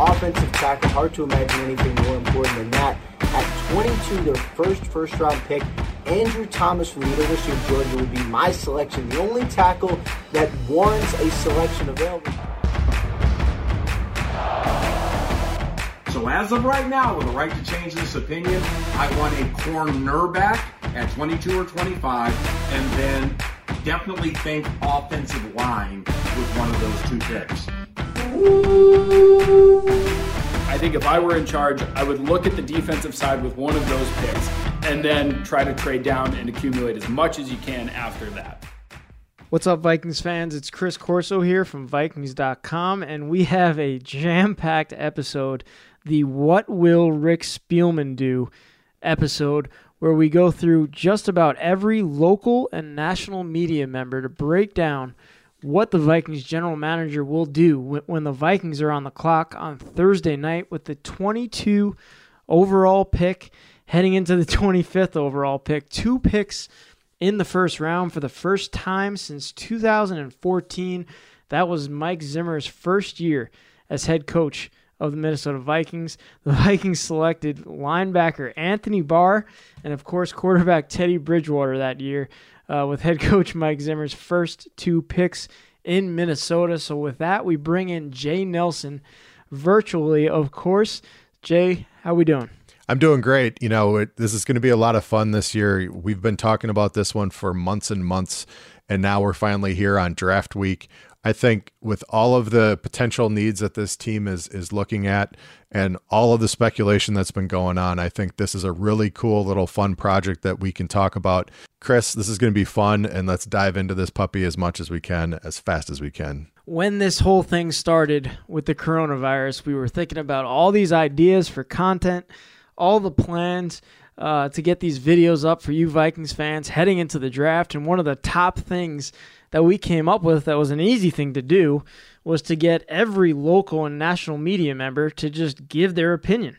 offensive tackle. Hard to imagine anything more important than that. At 22, their first first round pick, Andrew Thomas from the University of Georgia would be my selection. The only tackle that warrants a selection available. So as of right now, with a right to change this opinion, I want a cornerback at 22 or 25, and then definitely think offensive line with one of those two picks. I think if I were in charge, I would look at the defensive side with one of those picks and then try to trade down and accumulate as much as you can after that. What's up, Vikings fans? It's Chris Corso here from Vikings.com, and we have a jam packed episode the What Will Rick Spielman Do episode, where we go through just about every local and national media member to break down what the Vikings general manager will do when the Vikings are on the clock on Thursday night with the 22 overall pick heading into the 25th overall pick. Two picks in the first round for the first time since 2014. That was Mike Zimmer's first year as head coach of the Minnesota Vikings. The Vikings selected linebacker Anthony Barr and, of course, quarterback Teddy Bridgewater that year uh, with head coach Mike Zimmer's first two picks in Minnesota. So, with that, we bring in Jay Nelson virtually, of course. Jay, how we doing? I'm doing great. You know, it, this is going to be a lot of fun this year. We've been talking about this one for months and months, and now we're finally here on draft week. I think with all of the potential needs that this team is is looking at and all of the speculation that's been going on, I think this is a really cool little fun project that we can talk about. Chris, this is going to be fun and let's dive into this puppy as much as we can as fast as we can. When this whole thing started with the coronavirus, we were thinking about all these ideas for content, all the plans uh, to get these videos up for you Vikings fans heading into the draft. And one of the top things that we came up with that was an easy thing to do was to get every local and national media member to just give their opinion.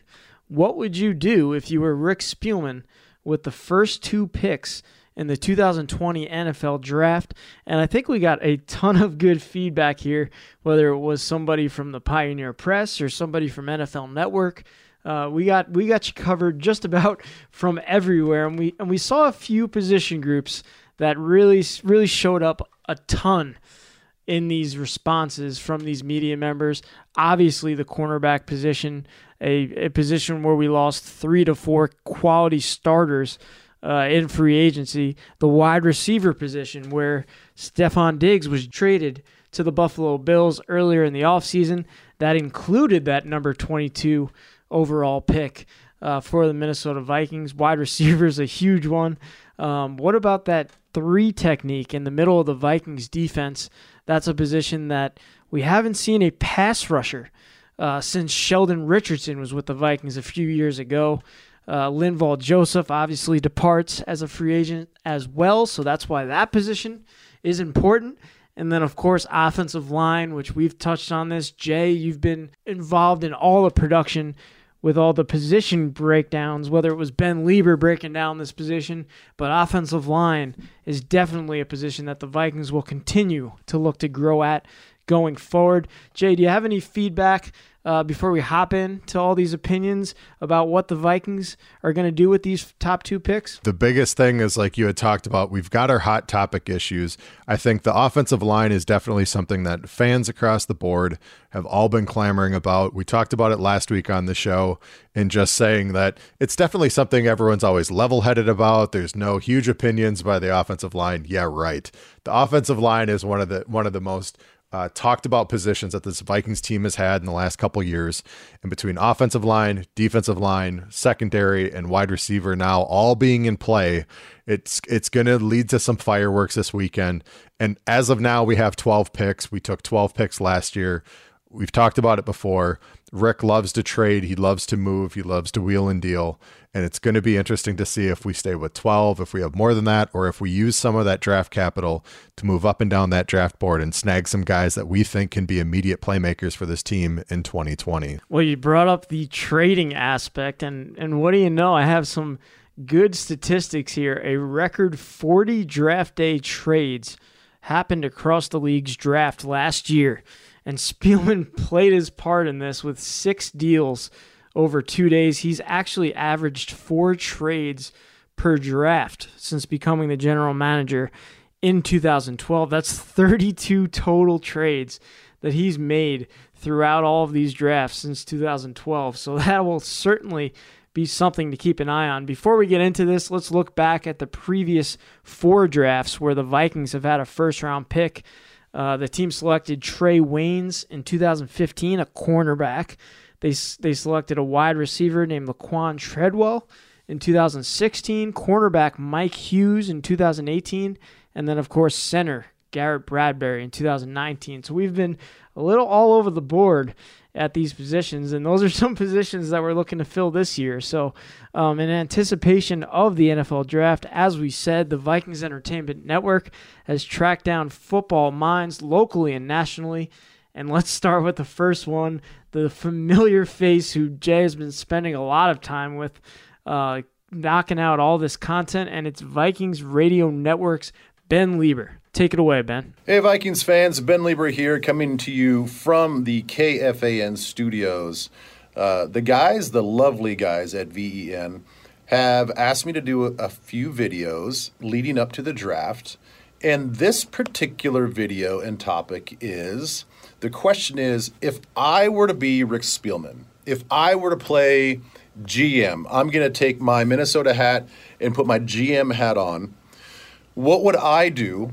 What would you do if you were Rick Spielman with the first two picks in the 2020 NFL draft? And I think we got a ton of good feedback here, whether it was somebody from the Pioneer Press or somebody from NFL Network. Uh, we got we got you covered just about from everywhere, and we and we saw a few position groups that really really showed up a ton in these responses from these media members. Obviously, the cornerback position, a, a position where we lost three to four quality starters uh, in free agency. The wide receiver position, where Stefon Diggs was traded to the Buffalo Bills earlier in the offseason. That included that number 22 overall pick uh, for the Minnesota Vikings. Wide receiver is a huge one. Um, what about that three technique in the middle of the Vikings defense? That's a position that we haven't seen a pass rusher uh, since Sheldon Richardson was with the Vikings a few years ago. Uh, Linval Joseph obviously departs as a free agent as well, so that's why that position is important. And then, of course, offensive line, which we've touched on this. Jay, you've been involved in all the production with all the position breakdowns, whether it was Ben Leber breaking down this position, but offensive line is definitely a position that the Vikings will continue to look to grow at going forward. Jay, do you have any feedback uh, before we hop in to all these opinions about what the Vikings are going to do with these top two picks? The biggest thing is, like you had talked about, we've got our hot topic issues. I think the offensive line is definitely something that fans across the board have all been clamoring about. We talked about it last week on the show and just saying that it's definitely something everyone's always level headed about. There's no huge opinions by the offensive line. Yeah, right. The offensive line is one of the one of the most uh, talked about positions that this Vikings team has had in the last couple years, and between offensive line, defensive line, secondary, and wide receiver now all being in play, it's it's going to lead to some fireworks this weekend. And as of now, we have 12 picks. We took 12 picks last year. We've talked about it before. Rick loves to trade. He loves to move. He loves to wheel and deal. And it's going to be interesting to see if we stay with 12, if we have more than that, or if we use some of that draft capital to move up and down that draft board and snag some guys that we think can be immediate playmakers for this team in 2020. Well, you brought up the trading aspect. And, and what do you know? I have some good statistics here. A record 40 draft day trades happened across the league's draft last year And Spielman played his part in this with six deals over two days. He's actually averaged four trades per draft since becoming the general manager in 2012. That's 32 total trades that he's made throughout all of these drafts since 2012. So that will certainly be something to keep an eye on. Before we get into this, let's look back at the previous four drafts where the Vikings have had a first round pick. Uh, the team selected Trae Waynes in 2015, a cornerback. They, they selected a wide receiver named Laquan Treadwell in 2016, cornerback Mike Hughes in 2018, and then, of course, center Garrett Bradbury in 2019. So we've been a little all over the board at these positions, and those are some positions that we're looking to fill this year. So, um, in anticipation of the NFL draft, as we said, the Vikings Entertainment Network has tracked down football minds locally and nationally. And let's start with the first one the familiar face who Jay has been spending a lot of time with, uh, knocking out all this content, and it's Vikings Radio Network's Ben Leber. Take it away, Ben. Hey, Vikings fans. Ben Leber here, coming to you from the KFAN studios. Uh, the guys, the lovely guys at VEN, have asked me to do a, a few videos leading up to the draft. And this particular video and topic is the question is if I were to be Rick Spielman, if I were to play GM, I'm going to take my Minnesota hat and put my GM hat on. What would I do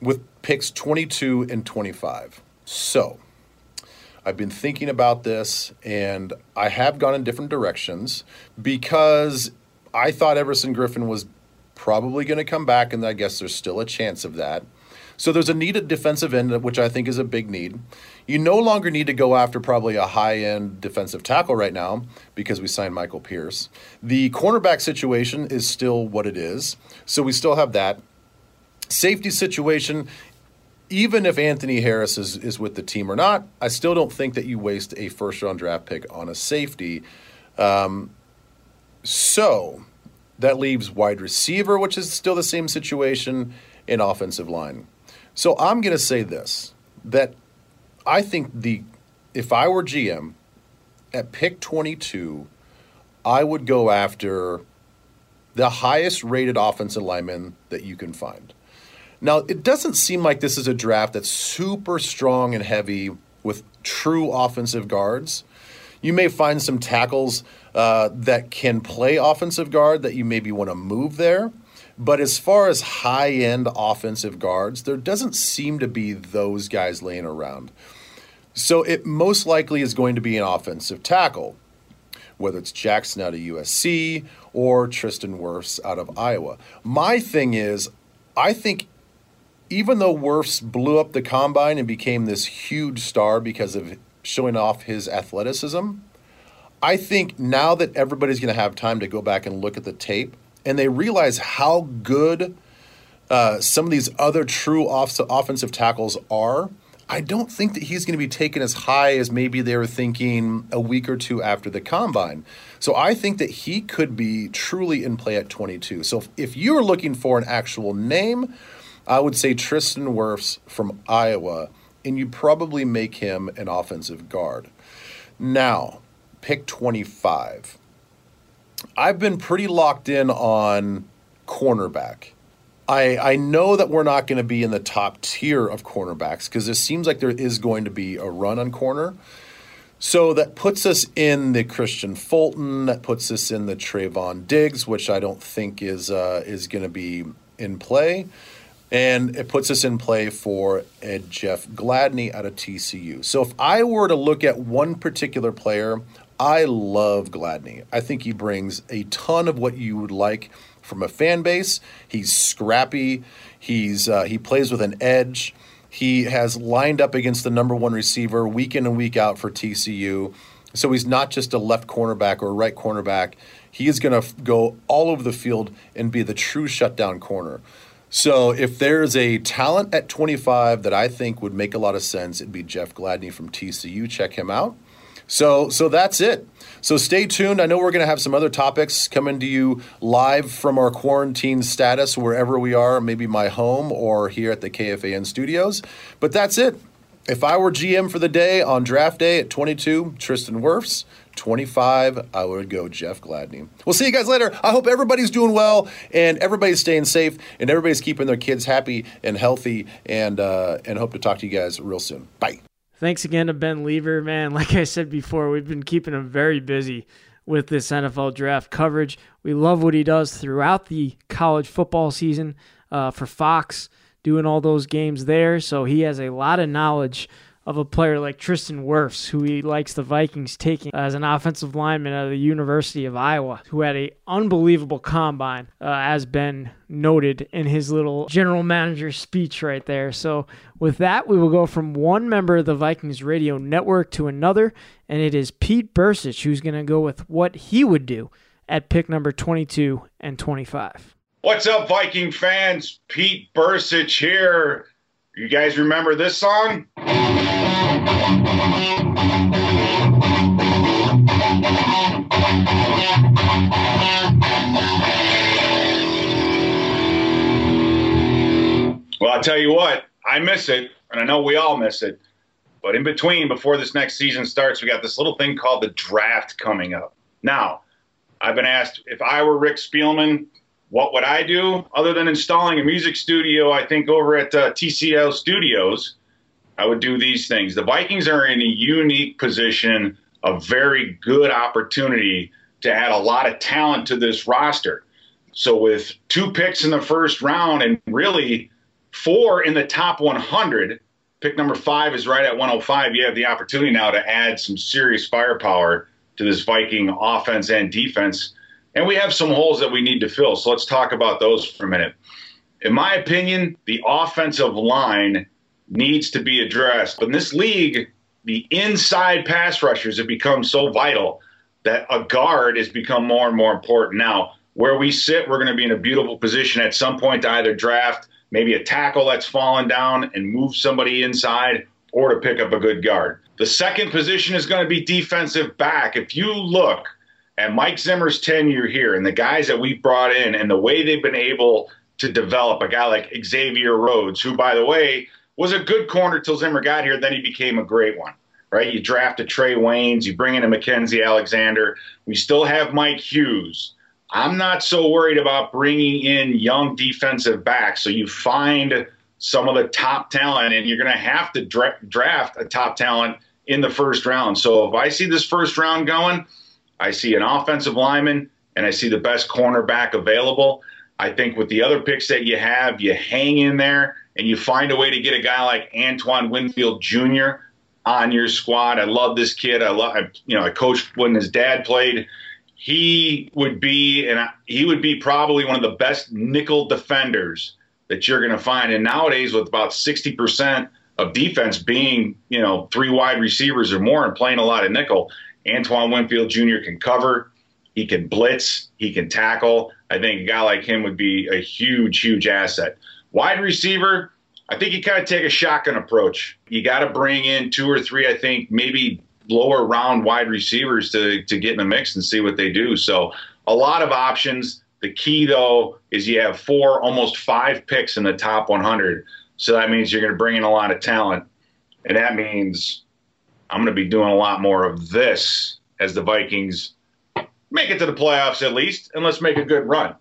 with picks 22 and 25. So, I've been thinking about this and I have gone in different directions because I thought Everson Griffen was probably going to come back, and I guess there's still a chance of that. So there's a needed defensive end, which I think is a big need. You no longer need to go after probably a high end defensive tackle right now because we signed Michael Pierce. The cornerback situation is still what it is. So we still have that safety situation, even if Anthony Harris is, is with the team or not, I still don't think that you waste a first round draft pick on a safety. Um, so that leaves wide receiver, which is still the same situation, in offensive line. So I'm going to say this that I think the if I were GM at pick 22, I would go after the highest rated offensive lineman that you can find. Now, it doesn't seem like this is a draft that's super strong and heavy with true offensive guards. You may find some tackles uh, that can play offensive guard that you maybe want to move there. But as far as high end offensive guards, there doesn't seem to be those guys laying around. So it most likely is going to be an offensive tackle, whether it's Jackson out of USC or Tristan Wirfs out of Iowa. My thing is, I think even though Wirfs blew up the combine and became this huge star because of showing off his athleticism, I think now that everybody's going to have time to go back and look at the tape and they realize how good uh, some of these other true off- offensive tackles are, I don't think that he's going to be taken as high as maybe they were thinking a week or two after the combine. So I think that he could be truly in play at 22. So if, if you're looking for an actual name, I would say Tristan Wirfs from Iowa, and you probably make him an offensive guard. Now, pick 25. I've been pretty locked in on cornerback. I, I know that we're not going to be in the top tier of cornerbacks because it seems like there is going to be a run on corner. So that puts us in the Kristian Fulton. That puts us in the Trevon Diggs, which I don't think is uh, is going to be in play. And it puts us in play for Ed Jeff Gladney out of TCU. So if I were to look at one particular player, I love Gladney. I think he brings a ton of what you would like from a fan base. He's scrappy. He's uh, he plays with an edge. He has lined up against the number one receiver week in and week out for TCU. So he's not just a left cornerback or a right cornerback. He is going to go all over the field and be the true shutdown corner. So if there's a talent at 25 that I think would make a lot of sense, it'd be Jeff Gladney from TCU. Check him out. So so that's it. So stay tuned. I know we're going to have some other topics coming to you live from our quarantine status wherever we are, maybe my home or here at the KFAN studios. But that's it. If I were GM for the day on draft day at 22, Tristan Wirfs. 25, I would go Jeff Gladney. We'll see you guys later. I hope everybody's doing well and everybody's staying safe and everybody's keeping their kids happy and healthy and uh, and hope to talk to you guys real soon. Bye. Thanks again to Ben Leber, man. Like I said before, we've been keeping him very busy with this NFL draft coverage. We love what he does throughout the college football season uh, for Fox, doing all those games there. So he has a lot of knowledge of a player like Tristan Wirfs, who he likes the Vikings taking as an offensive lineman out of the University of Iowa, who had a unbelievable combine, uh, as Ben noted in his little general manager speech right there. So with that, we will go from one member of the Vikings radio network to another, and it is Pete Bercich who's going to go with what he would do at pick number 22 and 25. What's up, Viking fans? Pete Bercich here. You guys remember this song? Well, I'll tell you what, I miss it, and I know we all miss it. But in between, before this next season starts, we got this little thing called the draft coming up. Now, I've been asked if I were Rick Spielman, what would I do other than installing a music studio? I think over at uh, TCL Studios, I would do these things. The Vikings are in a unique position, a very good opportunity to add a lot of talent to this roster. So, with two picks in the first round and really four in the top 100, pick number five is right at 105. You have the opportunity now to add some serious firepower to this Viking offense and defense. And we have some holes that we need to fill. So, let's talk about those for a minute. In my opinion, the offensive line needs to be addressed. But in this league, the inside pass rushers have become so vital that a guard has become more and more important. Now, where we sit, we're going to be in a beautiful position at some point to either draft maybe a tackle that's fallen down and move somebody inside or to pick up a good guard. The second position is going to be defensive back. If you look at Mike Zimmer's tenure here and the guys that we've brought in and the way they've been able to develop a guy like Xavier Rhodes, who, by the way, was a good corner till Zimmer got here. Then he became a great one, right? You draft a Trae Waynes, you bring in a Mackensie Alexander. We still have Mike Hughes. I'm not so worried about bringing in young defensive backs. So you find some of the top talent, and you're going to have to dra- draft a top talent in the first round. So if I see this first round going, I see an offensive lineman and I see the best cornerback available. I think with the other picks that you have, you hang in there and you find a way to get a guy like Antoine Winfield Jr. on your squad. I love this kid. I love, you know, I coached when his dad played. He would be, and he would be probably one of the best nickel defenders that you're going to find. And nowadays, with about 60% of defense being, you know, three wide receivers or more and playing a lot of nickel, Antoine Winfield Jr. can cover. He can blitz. He can tackle. I think a guy like him would be a huge, huge asset. Wide receiver, I think you kind of take a shotgun approach. You got to bring in two or three, I think, maybe lower round wide receivers to, to get in the mix and see what they do. So a lot of options. The key, though, is you have four, almost five picks in the top 100. So that means you're going to bring in a lot of talent. And that means I'm going to be doing a lot more of this as the Vikings make it to the playoffs at least, and let's make a good run.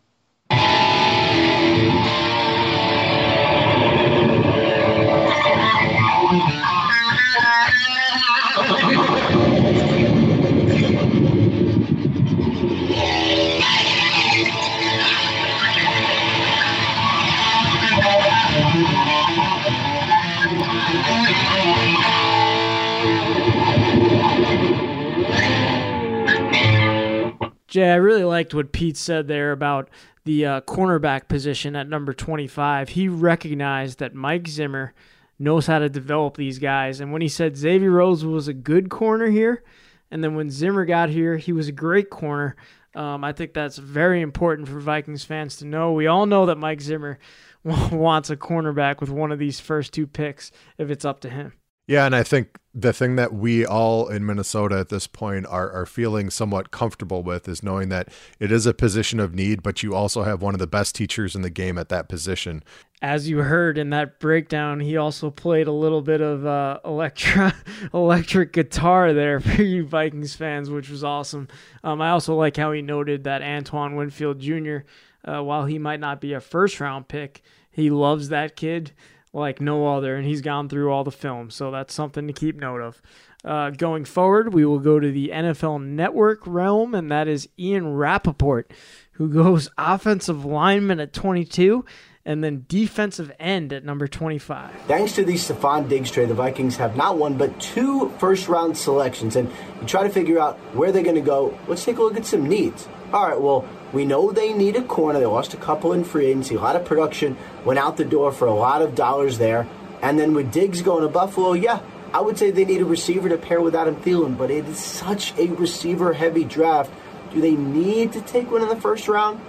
Jay, I really liked what Pete said there about the uh, cornerback position at number 25. He recognized that Mike Zimmer knows how to develop these guys. And when he said Xavier Rhodes was a good corner here, and then when Zimmer got here, he was a great corner. Um, I think that's very important for Vikings fans to know. We all know that Mike Zimmer wants a cornerback with one of these first two picks if it's up to him. Yeah, and I think the thing that we all in Minnesota at this point are, are feeling somewhat comfortable with is knowing that it is a position of need, but you also have one of the best teachers in the game at that position. As you heard in that breakdown, he also played a little bit of uh, electric guitar there for you Vikings fans, which was awesome. Um, I also like how he noted that Antoine Winfield Jr., uh, while he might not be a first round pick, he loves that kid like no other, and he's gone through all the film, so that's something to keep note of. Uh, going forward, we will go to the NFL Network realm, and that is Ian Rapoport, who goes offensive lineman at 22 and then defensive end at number 25. Thanks to the Stefon Diggs trade, the Vikings have not one but two first round selections, and you try to figure out where they're going to go. Let's take a look at some needs. All right, well, we know they need a corner. They lost a couple in free agency. A lot of production went out the door for a lot of dollars there. And then with Diggs going to Buffalo, yeah, I would say they need a receiver to pair with Adam Thielen, but it is such a receiver heavy draft. Do they need to take one in the first round?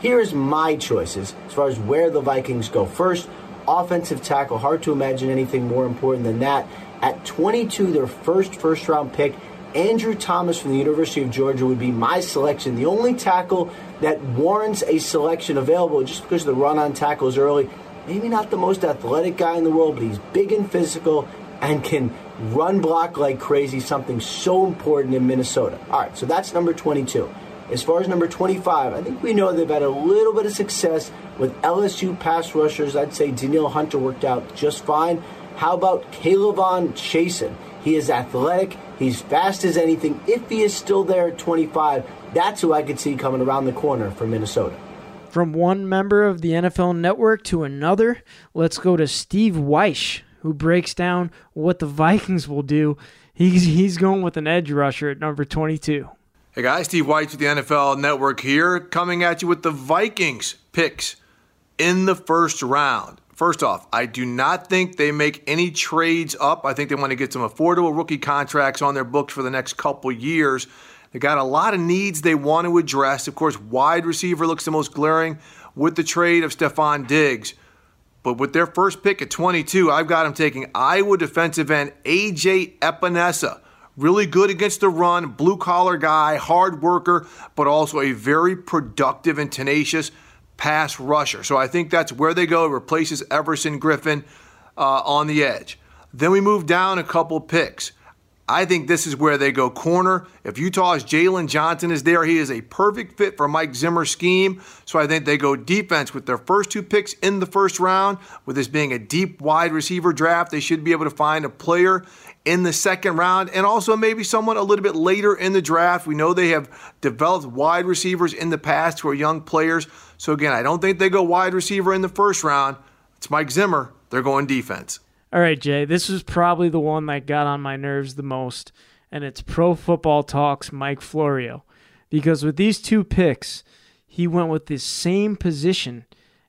Here's my choices as far as where the Vikings go. First, offensive tackle. Hard to imagine anything more important than that. At 22, their first first round pick. Andrew Thomas from the University of Georgia would be my selection. The only tackle that warrants a selection available just because the run on tackles early. Maybe not the most athletic guy in the world, but he's big and physical and can run block like crazy, something so important in Minnesota. All right, so that's number 22. As far as number 25, I think we know they've had a little bit of success with LSU pass rushers. I'd say Danielle Hunter worked out just fine. How about K'Lavon Chaisson? He is athletic. He's fast as anything. If he is still there at 25, that's who I could see coming around the corner for Minnesota. From one member of the NFL network to another, let's go to Steve Wyche, who breaks down what the Vikings will do. He's, he's going with an edge rusher at number 22. Hey guys, Steve Wyche with the NFL Network here, coming at you with the Vikings picks in the first round. First off, I do not think they make any trades up. I think they want to get some affordable rookie contracts on their books for the next couple years. They got a lot of needs they want to address. Of course, wide receiver looks the most glaring with the trade of Stefon Diggs. But with their first pick at 22, I've got them taking Iowa defensive end AJ Epenesa. Really good against the run, blue collar guy, hard worker, but also a very productive and tenacious pass rusher. So I think that's where they go. It replaces Everson Griffen uh, on the edge. Then we move down a couple picks. I think this is where they go corner. If Utah's Jaylon Johnson is there, he is a perfect fit for Mike Zimmer's scheme. So I think they go defense with their first two picks in the first round. With this being a deep wide receiver draft, they should be able to find a player in the second round and also maybe someone a little bit later in the draft. We know they have developed wide receivers in the past who are young players. So again, I don't think they go wide receiver in the first round. It's Mike Zimmer. They're going defense. All right, Jay, this was probably the one that got on my nerves the most, and it's Pro Football Talks Mike Florio. Because with these two picks, he went with the same position,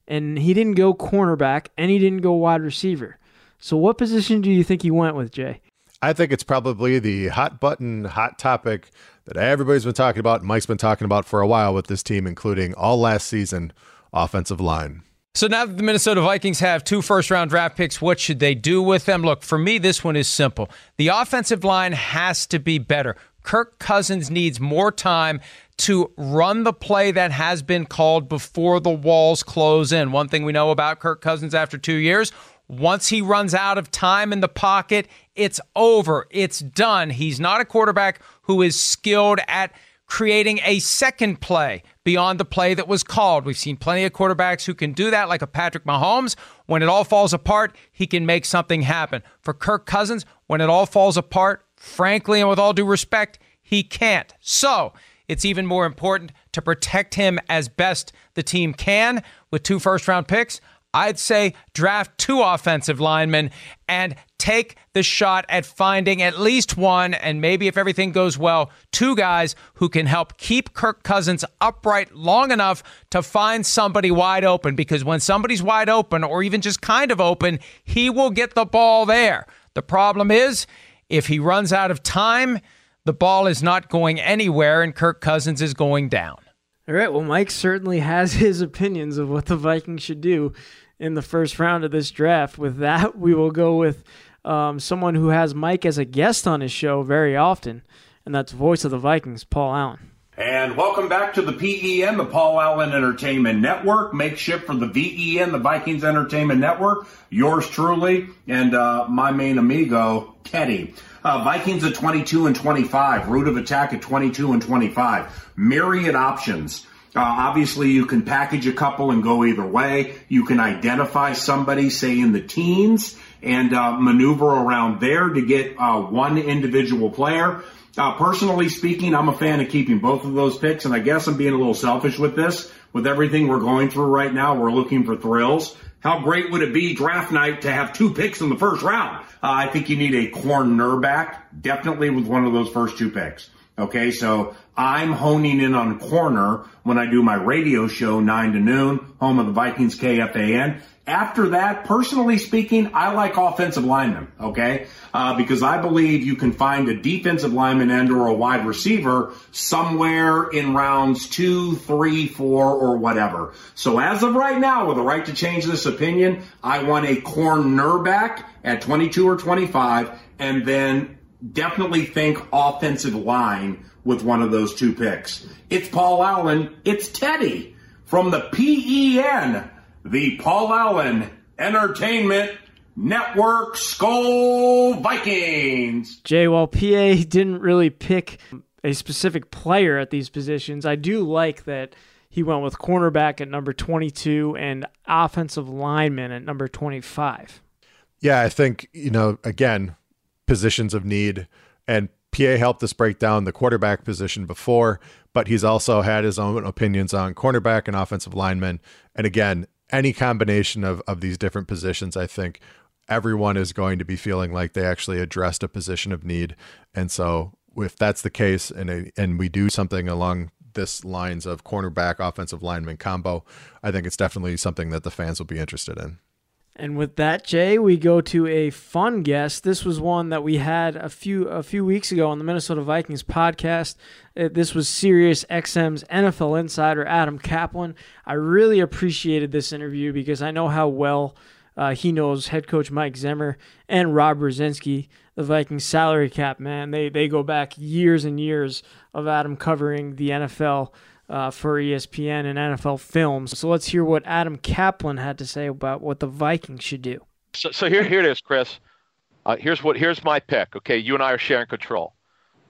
and he didn't go cornerback and he didn't go wide receiver. So, what position do you think he went with, Jay? I think it's probably the hot button, hot topic that everybody's been talking about. Mike's been talking about for a while with this team, including all last season offensive line. So now that the Minnesota Vikings have two first round draft picks, what should they do with them? Look, for me, this one is simple. The offensive line has to be better. Kirk Cousins needs more time to run the play that has been called before the walls close in. One thing we know about Kirk Cousins after two years once he runs out of time in the pocket, it's over. It's done. He's not a quarterback who is skilled at creating a second play beyond the play that was called. We've seen plenty of quarterbacks who can do that, like a Patrick Mahomes. When it all falls apart, he can make something happen. For Kirk Cousins, when it all falls apart, frankly and with all due respect, he can't. So it's even more important to protect him as best the team can with two first round picks. I'd say draft two offensive linemen and take the shot at finding at least one, and maybe if everything goes well, two guys who can help keep Kirk Cousins upright long enough to find somebody wide open. Because when somebody's wide open, or even just kind of open, he will get the ball there. The problem is, if he runs out of time, the ball is not going anywhere, and Kirk Cousins is going down. All right. Well, Mike certainly has his opinions of what the Vikings should do in the first round of this draft. With that, we will go with um, someone who has Mike as a guest on his show very often, and that's voice of the Vikings, Paul Allen. And welcome back to the PEN, the Paul Allen Entertainment Network, makeshift for the VEN, the Vikings Entertainment Network. Yours truly, and uh, my main amigo, Teddy. Uh, Vikings at 22 and 25, route of attack at 22 and 25. Myriad options. Uh, obviously, you can package a couple and go either way. You can identify somebody, say in the teens, and uh, maneuver around there to get uh, one individual player. Uh, personally speaking, I'm a fan of keeping both of those picks, and I guess I'm being a little selfish with this. With everything we're going through right now, we're looking for thrills. How great would it be draft night to have two picks in the first round? Uh, I think you need a cornerback, definitely with one of those first two picks. Okay, so I'm honing in on corner when I do my radio show, 9 to noon, home of the Vikings KFAN. After that, personally speaking, I like offensive linemen, okay? Uh, because I believe you can find a defensive lineman and or a wide receiver somewhere in rounds two, three, four, or whatever. So as of right now, with the right to change this opinion, I want a cornerback at 22 or 25, and then definitely think offensive line with one of those two picks. It's Paul Allen. It's Teddy from the PEN the Paul Allen Entertainment Network Skol Vikings. Jay, while PA didn't really pick a specific player at these positions, I do like that he went with cornerback at number 22 and offensive lineman at number 25. Yeah, I think, you know, again, positions of need and PA helped us break down the quarterback position before, but he's also had his own opinions on cornerback and offensive lineman. And again, any combination of, of these different positions, I think everyone is going to be feeling like they actually addressed a position of need. And so if that's the case and, and we do something along this lines of cornerback offensive lineman combo, I think it's definitely something that the fans will be interested in. And with that, Jay, we go to a fun guest. This was one that we had a few a few weeks ago on the Minnesota Vikings podcast. Uh, this was Sirius XM's NFL insider Adam Caplan. I really appreciated this interview because I know how well uh, he knows head coach Mike Zimmer and Rob Brzezinski, the Vikings salary cap man. They they go back years and years of Adam covering the NFL uh, for ESPN and NFL Films. So let's hear what Adam Caplan had to say about what the Vikings should do. So, so here, here it is, Chris. Uh, here's what here's my pick. Okay, you and I are sharing control.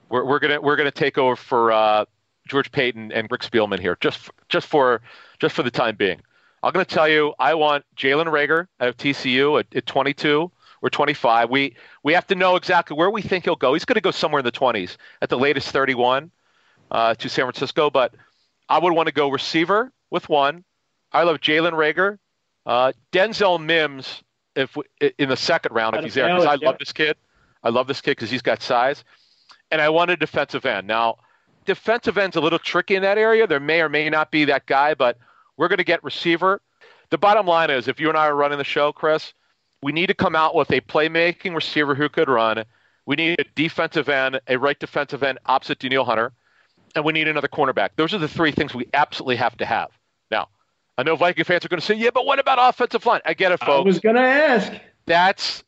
We're, we're gonna we're gonna take over for uh, George Paton and Rick Spielman here, just just for just for the time being. I'm gonna tell you, I want Jalen Reagor out of TCU at, at 22 or 25. We we have to know exactly where we think he'll go. He's going to go somewhere in the 20s at the latest 31 uh, to San Francisco, but I would want to go receiver with one. I love Jalen Reagor, uh, Denzel Mims if in the second round if he's there because I love this kid. I love this kid because he's got size, and I want a defensive end. Now, defensive end's a little tricky in that area. There may or may not be that guy, but we're going to get receiver. The bottom line is, if you and I are running the show, Chris, we need to come out with a playmaking receiver who could run. We need a defensive end, a right defensive end opposite Danielle Hunter and we need another cornerback. Those are the three things we absolutely have to have. Now, I know Viking fans are going to say, yeah, but what about offensive line? I get it, folks. I was going to ask. That's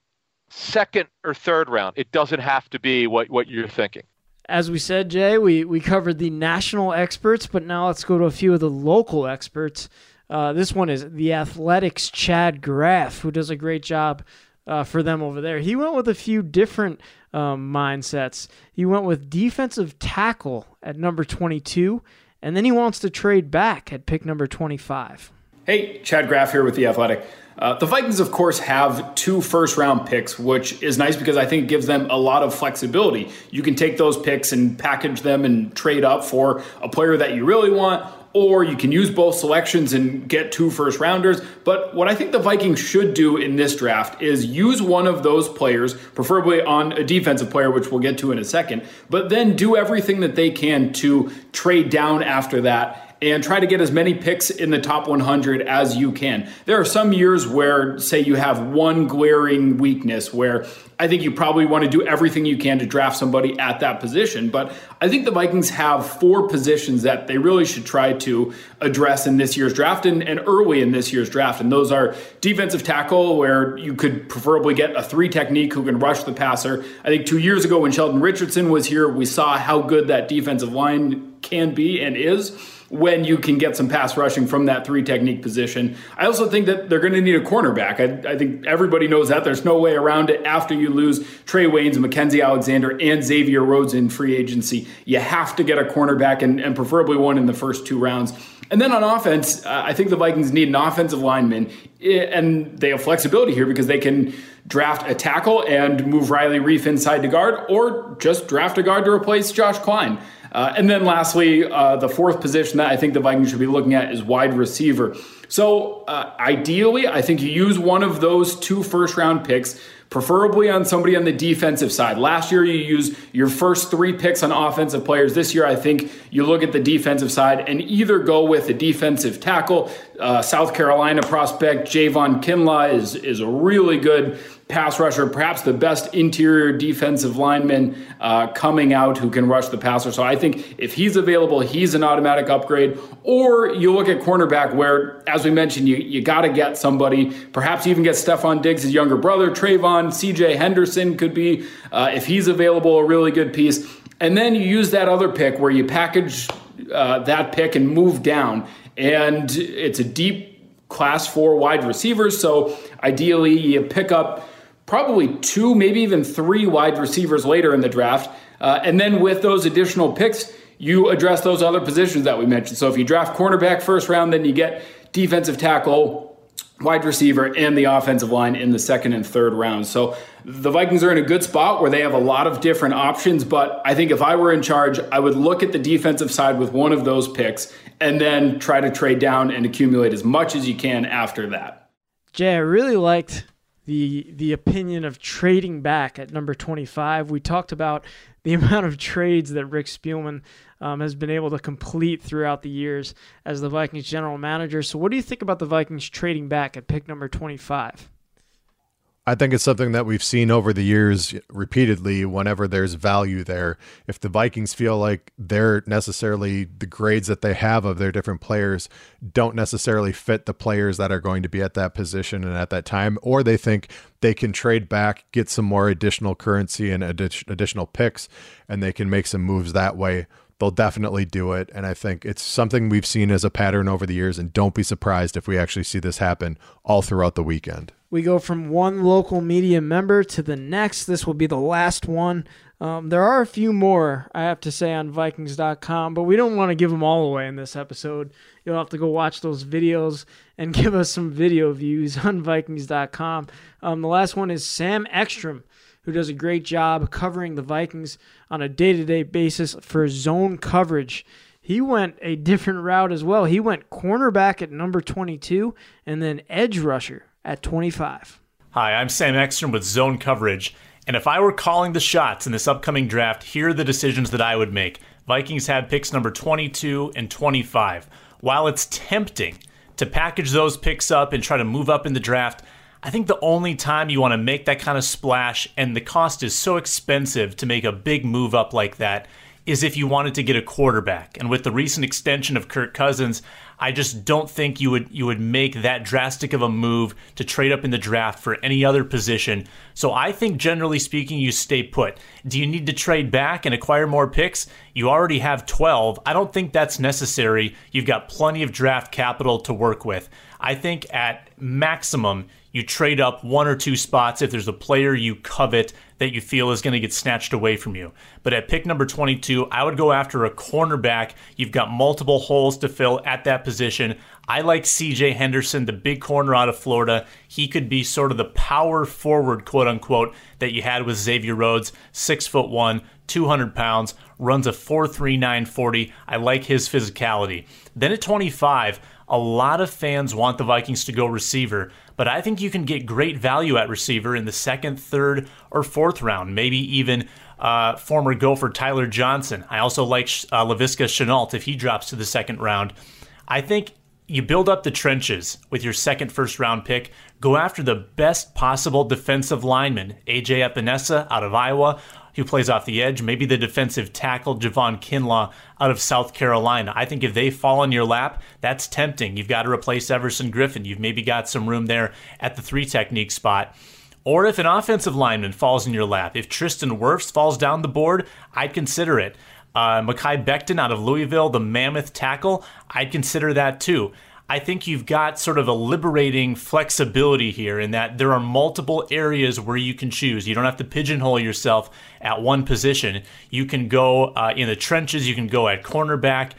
second or third round. It doesn't have to be what, what you're thinking. As we said, Jay, we, we covered the national experts, but now let's go to a few of the local experts. Uh, this one is the Athletic's Chad Graff, who does a great job uh, for them over there. He went with a few different um, mindsets. He went with defensive tackle at number 22, and then he wants to trade back at pick number 25. Hey, Chad Graff here with The Athletic. Uh, the Vikings, of course, have two first round picks, which is nice because I think it gives them a lot of flexibility. You can take those picks and package them and trade up for a player that you really want, or you can use both selections and get two first rounders. But what I think the Vikings should do in this draft is use one of those players, preferably on a defensive player, which we'll get to in a second, but then do everything that they can to trade down after that and try to get as many picks in the top 100 as you can. There are some years where, say, you have one glaring weakness where I think you probably want to do everything you can to draft somebody at that position. But I think the Vikings have four positions that they really should try to address in this year's draft and, and early in this year's draft. And those are defensive tackle, where you could preferably get a three technique who can rush the passer. I think two years ago when Sheldon Richardson was here, we saw how good that defensive line can be and is when you can get some pass rushing from that three technique position. I also think that they're going to need a cornerback. I, I, think everybody knows that. There's no way around it after you lose Trae Waynes, Mackensie Alexander, and Xavier Rhodes in free agency. You have to get a cornerback and, and preferably one in the first two rounds. And then on offense, uh, I think the Vikings need an offensive lineman, and they have flexibility here because they can draft a tackle and move Riley Reiff inside to guard, or just draft a guard to replace Josh Kline. Uh, and then lastly, uh, the fourth position that I think the Vikings should be looking at is wide receiver. So uh, ideally, I think you use one of those two first round picks, preferably on somebody on the defensive side. Last year, you used your first three picks on offensive players. This year, I think you look at the defensive side and either go with a defensive tackle. Uh, South Carolina prospect Javon Kinlaw is, is a really good pass rusher, perhaps the best interior defensive lineman uh, coming out who can rush the passer. So I think if he's available, he's an automatic upgrade. Or you look at cornerback, where, as we mentioned, you, you got to get somebody, perhaps even get Stefon Diggs' younger brother, Trevon, CJ Henderson could be, uh, if he's available, a really good piece. And then you use that other pick where you package uh, that pick and move down. And it's a deep class four wide receivers. So ideally, you pick up probably two, maybe even three wide receivers later in the draft. Uh, and then with those additional picks, you address those other positions that we mentioned. So if you draft cornerback first round, then you get defensive tackle, wide receiver, and the offensive line in the second and third rounds. So the Vikings are in a good spot where they have a lot of different options. But I think if I were in charge, I would look at the defensive side with one of those picks and then try to trade down and accumulate as much as you can after that. Jay, I really liked the the opinion of trading back at number 25. We talked about the amount of trades that Rick Spielman um, has been able to complete throughout the years as the Vikings general manager. So, what do you think about the Vikings trading back at pick number 25? I think it's something that we've seen over the years repeatedly whenever there's value there. If the Vikings feel like they're necessarily the grades that they have of their different players don't necessarily fit the players that are going to be at that position and at that time, or they think they can trade back, get some more additional currency and additional picks, and they can make some moves that way they'll definitely do it. And I think it's something we've seen as a pattern over the years. And don't be surprised if we actually see this happen all throughout the weekend. We go from one local media member to the next. This will be the last one. Um, there are a few more, I have to say, on Vikings.com, but we don't want to give them all away in this episode. You'll have to go watch those videos and give us some video views on Vikings.com. Um, the last one is Sam Ekstrom who does a great job covering the Vikings on a day to day basis for zone coverage. He went a different route as well. He went cornerback at number 22 and then edge rusher at 25. Hi, I'm Sam Ekstrom with Zone Coverage. And if I were calling the shots in this upcoming draft, here are the decisions that I would make. Vikings have picks number 22 and 25. While it's tempting to package those picks up and try to move up in the draft, I think the only time you want to make that kind of splash, and the cost is so expensive to make a big move up like that, is if you wanted to get a quarterback. And with the recent extension of Kirk Cousins, I just don't think you would you would make that drastic of a move to trade up in the draft for any other position. So I think generally speaking you stay put. Do you need to trade back and acquire more picks? You already have 12. I don't think that's necessary. You've got plenty of draft capital to work with. I think at maximum you trade up one or two spots if there's a player you covet that you feel is going to get snatched away from you. But at pick number 22, I would go after a cornerback. You've got multiple holes to fill at that position. I like CJ Henderson, the big corner out of Florida. He could be sort of the power forward, quote unquote, that you had with Xavier Rhodes, six foot one, 200 pounds, runs a 4.3940. I like his physicality. Then at 25, a lot of fans want the Vikings to go receiver, but I think you can get great value at receiver in the second, third, or fourth round, maybe even uh, former Gopher Tyler Johnson. I also like uh, Laviska Shenault if he drops to the second round. I think you build up the trenches with your second first round pick. Go after the best possible defensive lineman, AJ Epenesa out of Iowa, who plays off the edge. Maybe the defensive tackle, Javon Kinlaw out of South Carolina. I think if they fall in your lap, that's tempting. You've got to replace Everson Griffen. You've maybe got some room there at the three technique spot. Or if an offensive lineman falls in your lap, if Tristan Wirfs falls down the board, I'd consider it. Uh, Mekhi Becton out of Louisville, the mammoth tackle, I'd consider that too. I think you've got sort of a liberating flexibility here in that there are multiple areas where you can choose. You don't have to pigeonhole yourself at one position. You can go uh, in the trenches, you can go at cornerback,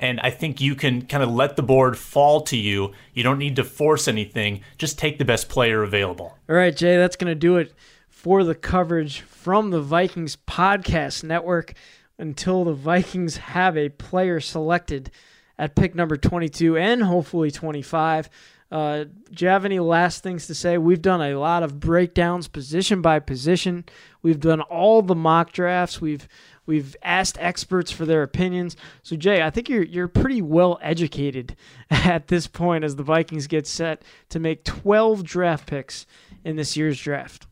and I think you can kind of let the board fall to you. You don't need to force anything, just take the best player available. All right, Jay, that's going to do it for the coverage from the Vikings Podcast Network until the Vikings have a player selected at pick number 22 and hopefully 25. Uh, do you have any last things to say? We've done a lot of breakdowns, position by position. We've done all the mock drafts. We've we've asked experts for their opinions. So Jay, I think you're you're pretty well educated at this point as the Vikings get set to make 12 draft picks in this year's draft.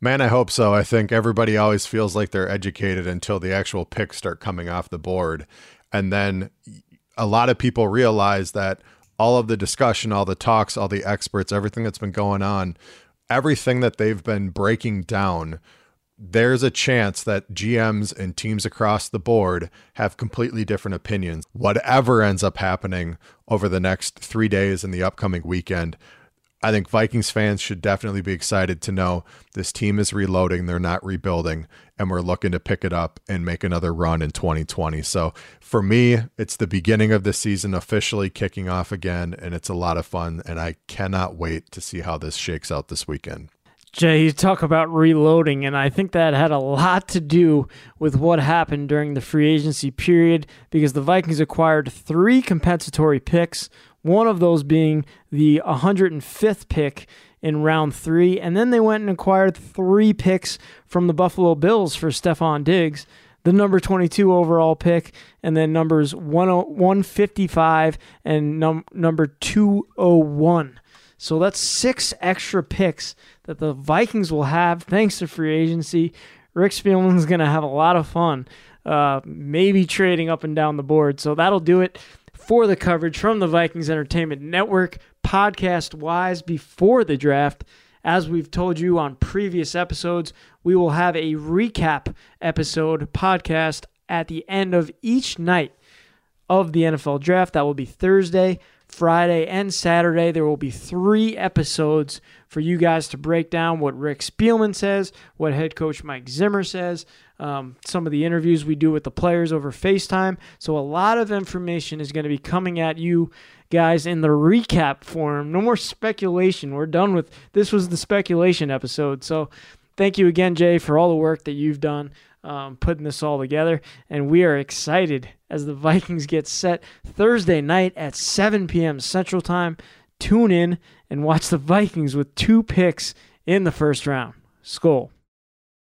Man, I hope so. I think everybody always feels like they're educated until the actual picks start coming off the board. And then a lot of people realize that all of the discussion, all the talks, all the experts, everything that's been going on, everything that they've been breaking down, there's a chance that GMs and teams across the board have completely different opinions. Whatever ends up happening over the next three days and the upcoming weekend, I think Vikings fans should definitely be excited to know this team is reloading, they're not rebuilding, and we're looking to pick it up and make another run in 2020. So for me, it's the beginning of the season officially kicking off again, and it's a lot of fun. And I cannot wait to see how this shakes out this weekend. Jay, you talk about reloading, and I think that had a lot to do with what happened during the free agency period because the Vikings acquired three compensatory picks, one of those being the 105th pick in round three. And then they went and acquired three picks from the Buffalo Bills for Stefon Diggs, the number 22 overall pick, and then numbers 155 and num- number 201. So that's six extra picks that the Vikings will have thanks to free agency. Rick Spielman's going to have a lot of fun, uh, maybe trading up and down the board. So that'll do it for the coverage from the Vikings Entertainment Network, podcast wise, before the draft. As we've told you on previous episodes, we will have a recap episode podcast at the end of each night of the NFL draft. That will be Thursday, Friday, and Saturday. There will be three episodes for you guys to break down what Rick Spielman says, what head coach Mike Zimmer says, um, some of the interviews we do with the players over FaceTime. So, a lot of information is going to be coming at you guys in the recap form. No more speculation. We're done with this, was the speculation episode. So, thank you again, Jay, for all the work that you've done. Um, putting this all together, and we are excited as the Vikings get set Thursday night at 7 p.m. Central Time. Tune in and watch the Vikings with two picks in the first round. Skol.